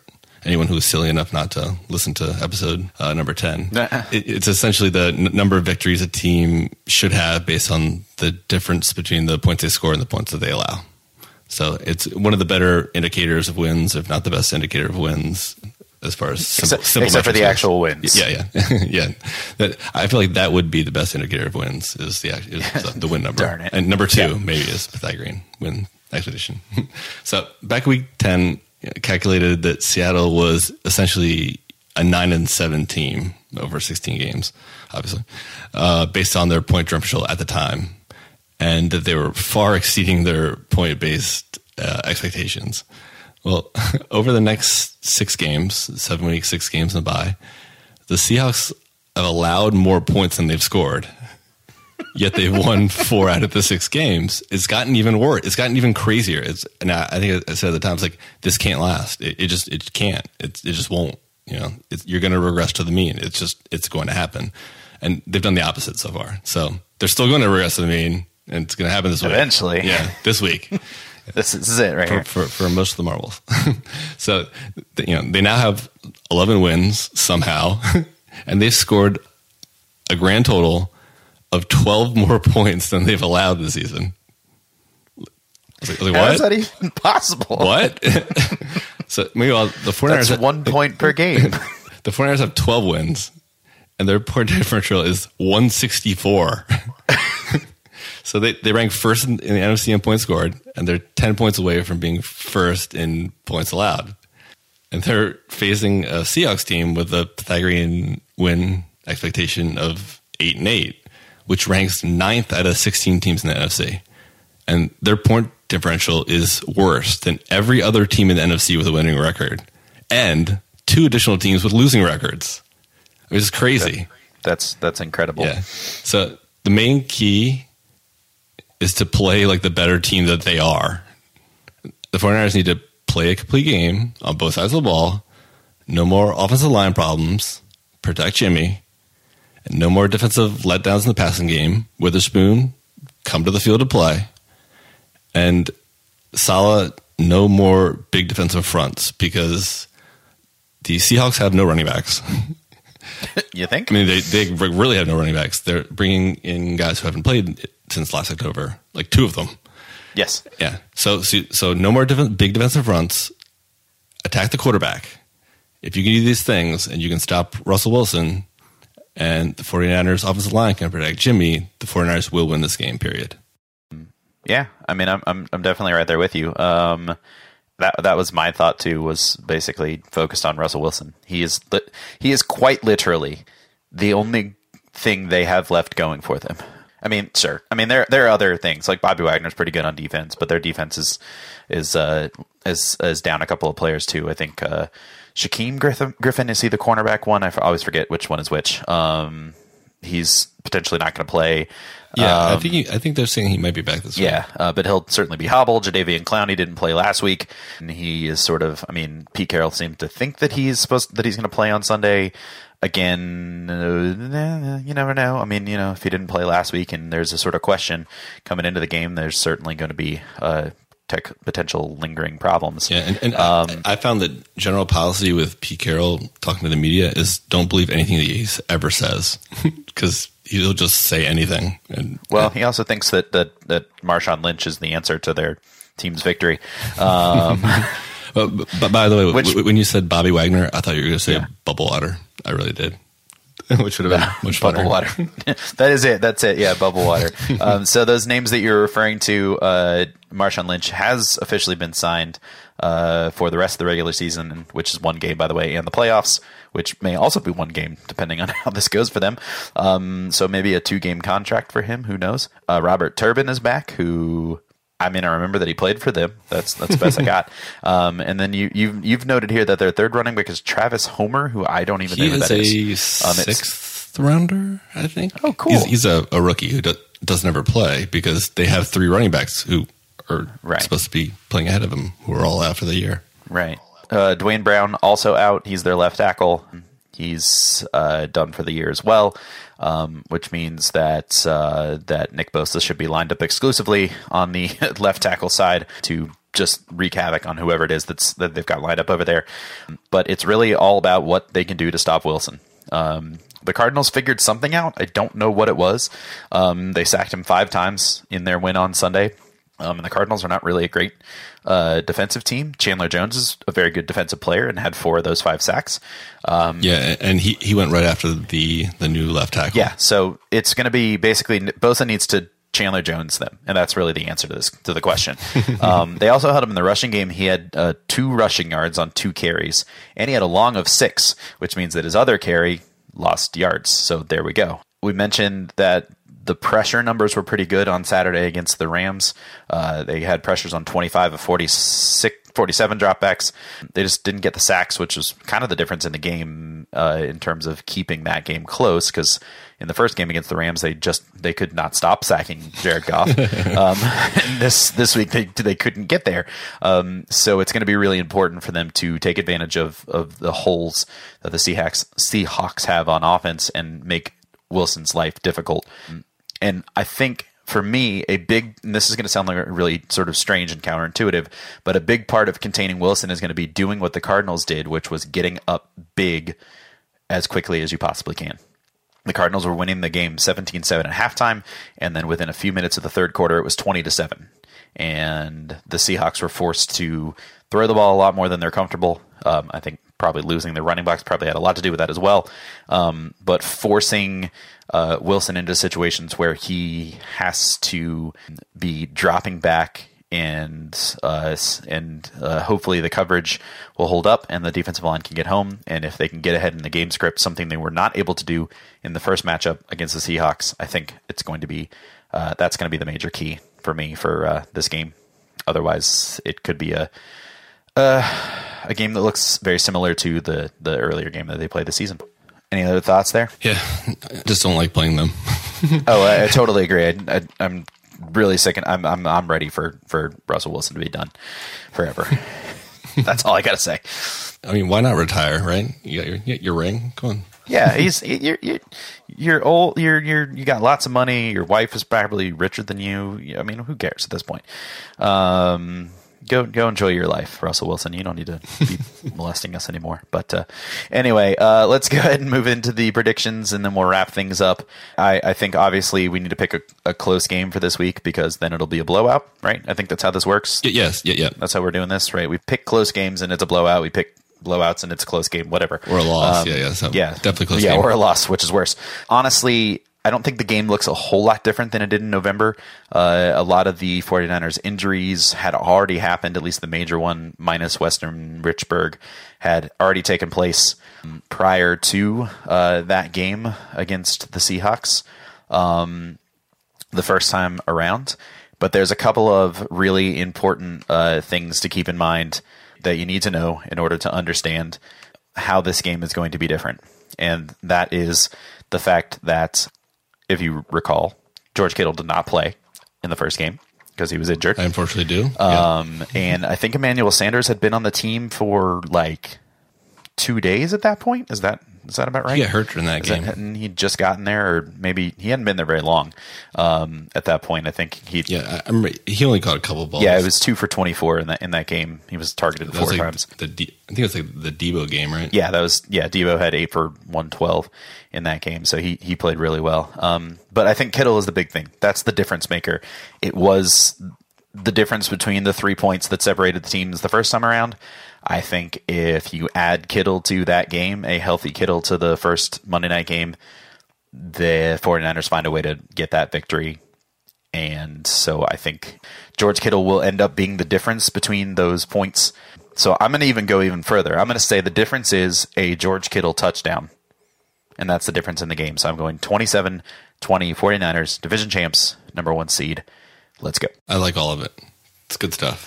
anyone who is silly enough not to listen to episode uh, number ten, it, it's essentially the n- number of victories a team should have based on the difference between the points they score and the points that they allow. So it's one of the better indicators of wins, if not the best indicator of wins, as far as simple, Except, simple except for the metrics. actual wins. Yeah, yeah, yeah. That I feel like that would be the best indicator of wins is the is the, the win number. Darn it. And number two Yeah. maybe is Pythagorean win expedition. so back week ten calculated that Seattle was essentially a nine and seven team over sixteen games, obviously, uh, based on their point differential at the time, and that they were far exceeding their point based uh, expectations. Well, over the next six games, seven weeks, six games in the bye, the Seahawks have allowed more points than they've scored. Yet they've won four out of the six games. It's gotten even worse. It's gotten even crazier. It's and I, I think I said at the time, it's like this can't last. It, it just it can't. It it just won't. You know, it's, you're going to regress to the mean. It's just it's going to happen, and they've done the opposite so far. So they're still going to regress to the mean, and it's going to happen this week. Eventually. yeah, this week This, this is it right for, here. for, for most of the marbles. so, you know, they now have 11 wins somehow, and they've scored a grand total of 12 more points than they've allowed this season. Like, like, How is that even possible? What? so, meanwhile, the 49ers, That's have- one point per game. the 49ers have 12 wins, and their point differential is 164. So they, they rank first in, in the NFC in points scored, and they're 10 points away from being first in points allowed. And they're facing a Seahawks team with a Pythagorean win expectation of 8 and 8, which ranks ninth out of 16 teams in the NFC. And their point differential is worse than every other team in the NFC with a winning record, and two additional teams with losing records. Which is crazy. That's that's incredible. Yeah. So the main key is to play like the better team that they are. The 49ers need to play a complete game on both sides of the ball, no more offensive line problems, protect Jimmy, and no more defensive letdowns in the passing game. Witherspoon, come to the field to play. And Saleh, no more big defensive fronts because the Seahawks have no running backs. You think? I mean, they, they really have no running backs. They're bringing in guys who haven't played since last October, like two of them. yes. Yeah. So so, so no more defen big defensive fronts. Attack the quarterback. If you can do these things and you can stop Russell Wilson and the 49ers offensive line can protect Jimmy, the 49ers will win this game, period. Yeah, I mean, I'm I'm I'm definitely right there with you. Um, that that was my thought too. Was basically focused on Russell Wilson. He is li- he is quite literally the only thing they have left going for them. I mean, sure. I mean, there there are other things like Bobby Wagner's pretty good on defense, but their defense is is uh, is is down a couple of players too. I think uh, Shaquem Griffin, Griffin is he the cornerback one? I always forget which one is which. Um, he's potentially not going to play. Yeah, I Um, think he, I think they're saying he might be back this week. yeah, uh, but he'll certainly be hobbled. Jadeveon Clowney didn't play last week, and he is sort of. I mean, Pete Carroll seemed to think that he's supposed that he's going to play on Sunday. Again, uh, you never know. I mean, you know, if he didn't play last week, and there's a sort of question coming into the game, there's certainly going to be uh, tech potential lingering problems. Yeah, and, and Um, I, I found that general policy with Pete Carroll talking to the media is don't believe anything that he ever says because he'll just say anything. And Well, he also thinks that that that Marshawn Lynch is the answer to their team's victory. Um, But, but by the way, Which- when you said Bobby Wagner, I thought you were going to say Yeah. Bubble Water. I really did. Which would have been much bubble water. that is it. That's it. Yeah, bubble water. um, so those names that you're referring to, uh, Marshawn Lynch has officially been signed uh, for the rest of the regular season, which is one game, by the way, and the playoffs, which may also be one game, depending on how this goes for them. Um, so maybe a two game contract for him. Who knows? Uh, Robert Turbin is back, who. I mean, I remember that he played for them. That's that's the best I got. Um, and then you you've you've noted here that their third running back is Travis Homer, who I don't even He know who is that a is. Um, sixth rounder, I think. Oh, cool. He's, he's a, a rookie who do, doesn't ever play because they have three running backs who are Right. supposed to be playing ahead of him, who are all out for the year. Right. Uh, Duane Brown also out. He's their left tackle. He's uh, done for the year as well, um, which means that uh, that Nick Bosa should be lined up exclusively on the left tackle side to just wreak havoc on whoever it is that's that they've got lined up over there. But it's really all about what they can do to stop Wilson. Um, the Cardinals figured something out. I don't know what it was. Um, they sacked him five times in their win on Sunday. Um, and the Cardinals are not really a great uh, defensive team. Chandler Jones is a very good defensive player and had four of those five sacks. Um, yeah, and he, he went right after the the new left tackle. Yeah, so it's going to be basically Bosa needs to Chandler Jones them, and that's really the answer to this to the question. um, they also had him in the rushing game. He had uh, two rushing yards on two carries, and he had a long of six, which means that his other carry lost yards. So there we go. We mentioned that the pressure numbers were pretty good on Saturday against the Rams. Uh, they had pressures on 25 of 46, 47 dropbacks. They just didn't get the sacks, which was kind of the difference in the game uh, in terms of keeping that game close. Because in the first game against the Rams, they just they could not stop sacking Jared Goff. um, this this week they they couldn't get there. Um, so it's going to be really important for them to take advantage of of the holes that the Seahawks Seahawks have on offense and make Wilson's life difficult. And I think for me, a big, this is going to sound like really sort of strange and counterintuitive, but a big part of containing Wilson is going to be doing what the Cardinals did, which was getting up big as quickly as you possibly can. The Cardinals were winning the game 17 7 at halftime, and then within a few minutes of the third quarter, it was 20 to 7. And the Seahawks were forced to throw the ball a lot more than they're comfortable. Um, I think probably losing their running backs probably had a lot to do with that as well. Um, but forcing uh, Wilson into situations where he has to be dropping back and uh, and uh, hopefully the coverage will hold up and the defensive line can get home. And if they can get ahead in the game script, something they were not able to do in the first matchup against the Seahawks, I think it's going to be uh, that's going to be the major key for me for uh, this game. Otherwise, it could be a uh, a game that looks very similar to the the earlier game that they played this season. Any other thoughts there? Yeah, I just don't like playing them. oh, I, I, totally agree. I, am really sick, and I'm I'm I'm ready for for Russell Wilson to be done forever. That's all I gotta say. I mean, why not retire? Right? You got your your ring. Come on. Yeah, he's you're, you're you're old. You're you're you got lots of money. Your wife is probably richer than you. I mean, who cares at this point? Um, go go enjoy your life, Russell Wilson. You don't need to be molesting us anymore. But uh, anyway, uh, let's go ahead and move into the predictions, and then we'll wrap things up. I, I think obviously we need to pick a, a, close game for this week because then it'll be a blowout, right? I think that's how this works. Y- yes, yeah, yeah. That's how we're doing this, right? We pick close games and it's a blowout. We pick blowouts and it's a close game, whatever. Or a loss, um, yeah, yeah, so yeah, definitely close. Yeah, game. or a loss, which is worse. Honestly, I don't think the game looks a whole lot different than it did in November. Uh, a lot of the 49ers injuries had already happened, at least the major one, minus Weston Richburg, had already taken place prior to uh, that game against the Seahawks um, the first time around. But there's a couple of really important uh, things to keep in mind that you need to know in order to understand how this game is going to be different. And that is the fact that if you recall, George Kittle did not play in the first game because he was injured. I unfortunately do. Um, yeah. And I think Emmanuel Sanders had been on the team for like two days at that point. Is that is that about right? He got hurt in that Is game. That, he'd just gotten there, or maybe he hadn't been there very long. Um, at that point, I think he. Yeah, I remember he only caught a couple balls. Yeah, it was two for twenty four in that in that game. He was targeted four like times. The D, I think it was like the Deebo game, right? Yeah, that was yeah. Deebo had eight for one twelve in that game, so he he played really well. Um, but I think Kittle is the big thing. That's the difference maker. It was the difference between the three points that separated the teams the first time around. I think if you add Kittle to that game, a healthy Kittle to the first Monday night game, the 49ers find a way to get that victory. And so I think George Kittle will end up being the difference between those points. So I'm going to even go even further. I'm going to say the difference is a George Kittle touchdown. And that's the difference in the game. So I'm going 27 20 49ers, division champs, number one seed. Let's go. I like all of it. It's good stuff.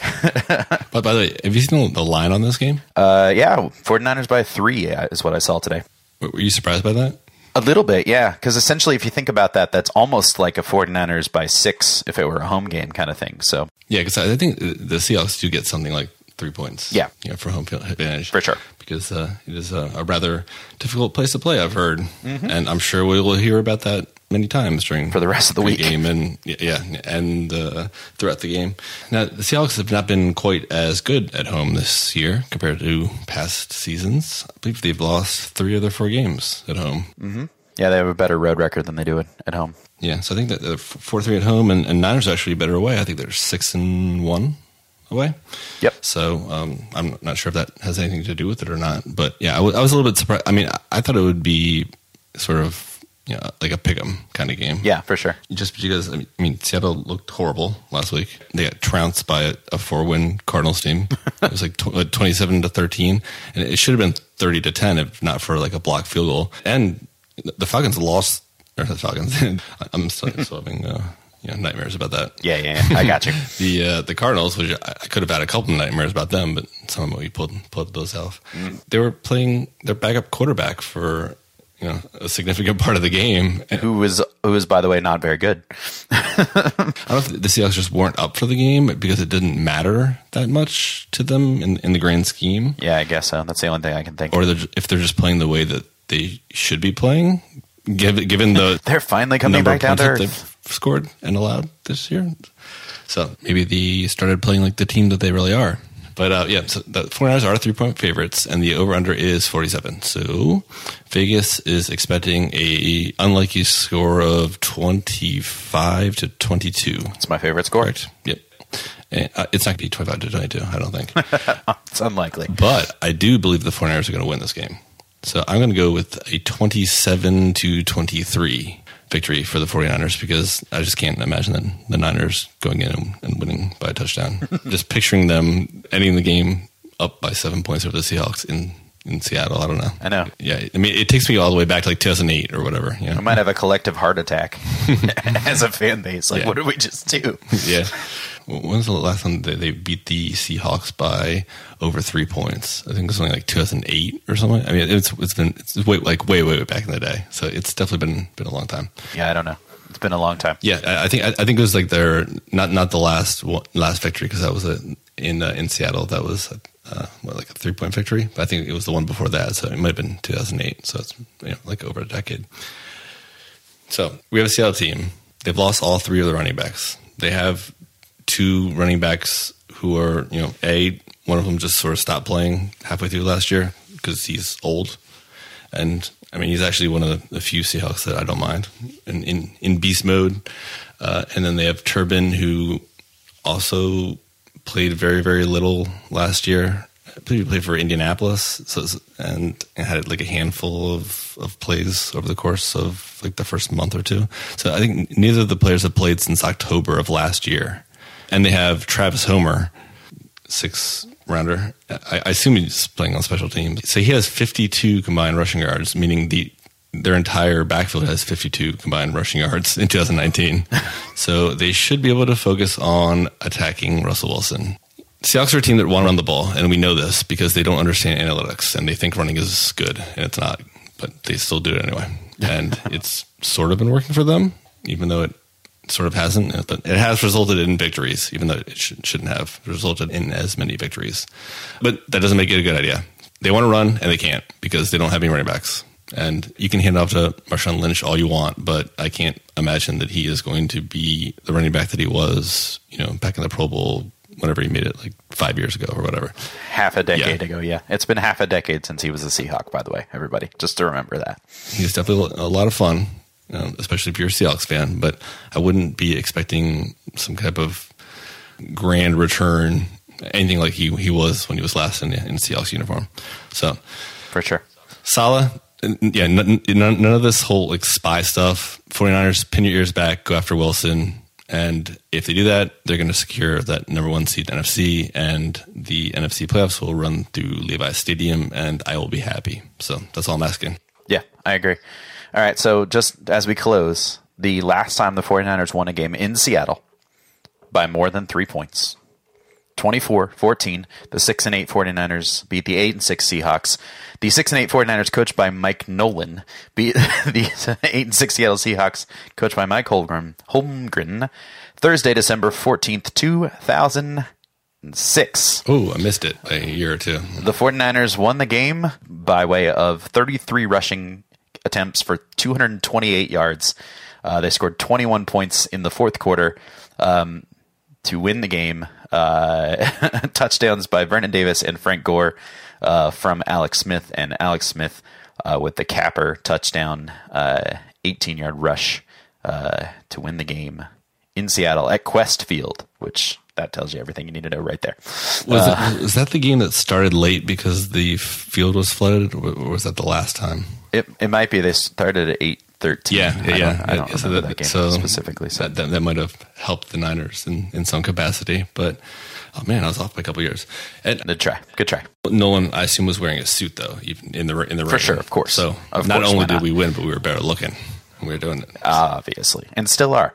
but by the way, have you seen the line on this game? Uh, yeah, 49ers by three is what I saw today. Were you surprised by that? A little bit, yeah. Because essentially, if you think about that, that's almost like a 49ers by six if it were a home game kind of thing. So yeah, because I think the Seahawks do get something like three points. Yeah. you know, for home field advantage For sure. because uh, it is a, a rather difficult place to play. I've heard, Mm-hmm. and I'm sure we will hear about that many times during For the rest of the week. game and yeah, and uh, throughout the game. Now the Seahawks have not been quite as good at home this year compared to past seasons. I believe they've lost three of their four games at home. Yeah, they have a better road record than they do at, home. Yeah, so I think that they're four three at home, and, and Niners are actually better away. I think they're six and one away. Yep. So um, I'm not sure if that has anything to do with it or not. But yeah, I was, was a little bit surprised. I mean, I, I thought it would be sort of you know, like a pick'em kind of game. Yeah, for sure. Just because I mean, Seattle looked horrible last week. They got trounced by a, four-win Cardinals team. it was like tw- twenty-seven to thirteen, and it should have been thirty to ten if not for like a block field goal. And the Falcons lost. Or the Falcons. I'm still, still having uh, you know, nightmares about that. Yeah, yeah, yeah. I got you. The uh, the Cardinals, which I I could have had a couple of nightmares about them, but some of them we pulled pulled those off. They were playing their backup quarterback for you know a significant part of the game. And who was who was by the way not very good. I don't know if the Seahawks just weren't up for the game because it didn't matter that much to them in, in the grand scheme, Yeah, I guess so. That's the only thing I can think. or of. they're, if they're just playing the way that they should be playing, given given the They're finally coming back down to earth. they've scored and allowed this year. So maybe they started playing like the team that they really are. But uh, yeah, so the 49ers are three point favorites, and the over under is 47. So Vegas is expecting a unlucky score of 25 to 22. It's my favorite score. Correct. Yep. And, uh, it's not going to be 25 to 22, I don't think. It's unlikely. but I do believe the 49ers are going to win this game. So I'm going to go with a 27 to 23 victory for the 49ers because I just can't imagine the, the Niners going in and, and winning by a touchdown. just picturing them ending the game up by seven points over the Seahawks in, in Seattle. I don't know. I know. Yeah. I mean, it takes me all the way back to like 2008 or whatever. You know? I might have a collective heart attack as a fan base. Like, Yeah. what did we just do? yeah. When's the last time they, they beat the Seahawks by over three points? I think it was only like 2008 or something. I mean, it's it's been it's way like way way way back in the day. So it's definitely been been a long time. Yeah, I don't know. It's been a long time. Yeah, I, I think I, I think it was like their not not the last one, last victory because that was a, in uh, in Seattle. That was uh, what, like a three point victory. But I think it was the one before that. So it might have been 2008. So it's you know, like over a decade. So we have a Seattle team. They've lost all three of the running backs. They have two running backs who are, you know, a one of them just sort of stopped playing halfway through last year because he's old, and I mean he's actually one of the, few Seahawks that I don't mind in in, in beast mode. Uh, and then they have Turbin who also played very very little last year. I believe he played for Indianapolis, so and had like a handful of, of plays over the course of like the first month or two. So I think neither of the players have played since October of last year, and they have Travis Homer, six rounder. I, I assume he's playing on special teams. So he has 52 combined rushing yards, meaning the their entire backfield has 52 combined rushing yards in 2019. so they should be able to focus on attacking Russell Wilson. Seahawks are a team that want to run the ball, and we know this because they don't understand analytics and they think running is good, and it's not, but they still do it anyway. And it's sort of been working for them, even though it sort of hasn't. But it has resulted in victories, even though it sh- shouldn't have resulted in as many victories. But that doesn't make it a good idea. They want to run, and they can't because they don't have any running backs. And you can hand off to Marshawn Lynch all you want, but I can't imagine that he is going to be the running back that he was, you know, back in the Pro Bowl whenever he made it, like five years ago or whatever. Half a decade Yeah. ago, yeah. It's been half a decade since he was a Seahawk, by the way, everybody. Just to remember that. He's definitely a lot of fun, um, especially if you're a Seahawks fan. But I wouldn't be expecting some type of grand return, anything like he he was when he was last in in Seahawks uniform. So For sure. Saleh, yeah, none, none of this whole like spy stuff. 49ers, pin your ears back, go after Wilson. And if they do that, they're going to secure that number one seed in NFC, and the NFC playoffs will run through Levi Stadium, and I will be happy. So that's all I'm asking. Yeah, I agree. All right, so just as we close, the last time the 49ers won a game in Seattle by more than three points 24 14, the 6 and 8 49ers beat the 8 and 6 Seahawks. The 6 and 8 49ers, coached by Mike Nolan, beat the 8 and 6 Seattle Seahawks, coached by Mike Holmgren. Holmgren Thursday, December 14th, 2006. Oh, I missed it a year or two. The 49ers won the game by way of 33 rushing attempts for 228 yards. Uh, they scored 21 points in the fourth quarter um, to win the game. Uh, touchdowns by Vernon Davis and Frank Gore uh, from Alex Smith, and Alex Smith uh, with the capper touchdown, 18 yard rush uh, to win the game in Seattle at Qwest Field, which that tells you everything you need to know right there. Was, uh, it, was that the game that started late because the field was flooded, or was that the last time? It it might be. They started at eight thirteen. Yeah, I yeah. I don't so that, that, game so specifically. So that, that, that, might have helped the Niners in, in some capacity. But oh man, I was off by a couple years. And good try. Good try. Nolan, I assume, was wearing a suit though, even in the in the for sure, of course. So of not course, only did we win, but we were better looking we are doing it. Obviously. And still are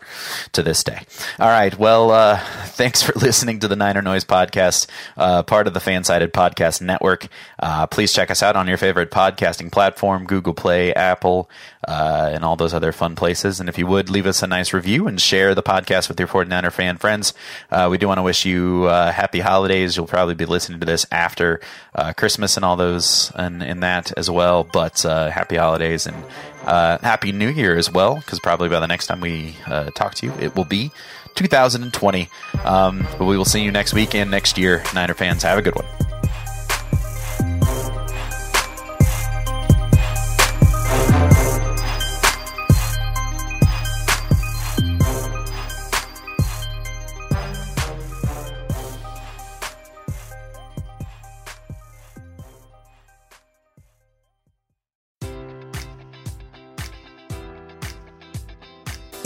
to this day. All right. Well, uh, thanks for listening to the Niner Noise podcast, uh, part of the Fansided Podcast Network. Uh, please check us out on your favorite podcasting platform, Google Play, Apple, uh, and all those other fun places. And if you would, leave us a nice review and share the podcast with your 49er fan friends. Uh, we do want to wish you uh, happy holidays. You'll probably be listening to this after Christmas and all those and, and that as well. But happy holidays and uh, Happy New Year as well, because probably by the next time we uh, talk to you, it will be 2020. Um, but we will see you next weekend, next year. Niner fans, have a good one.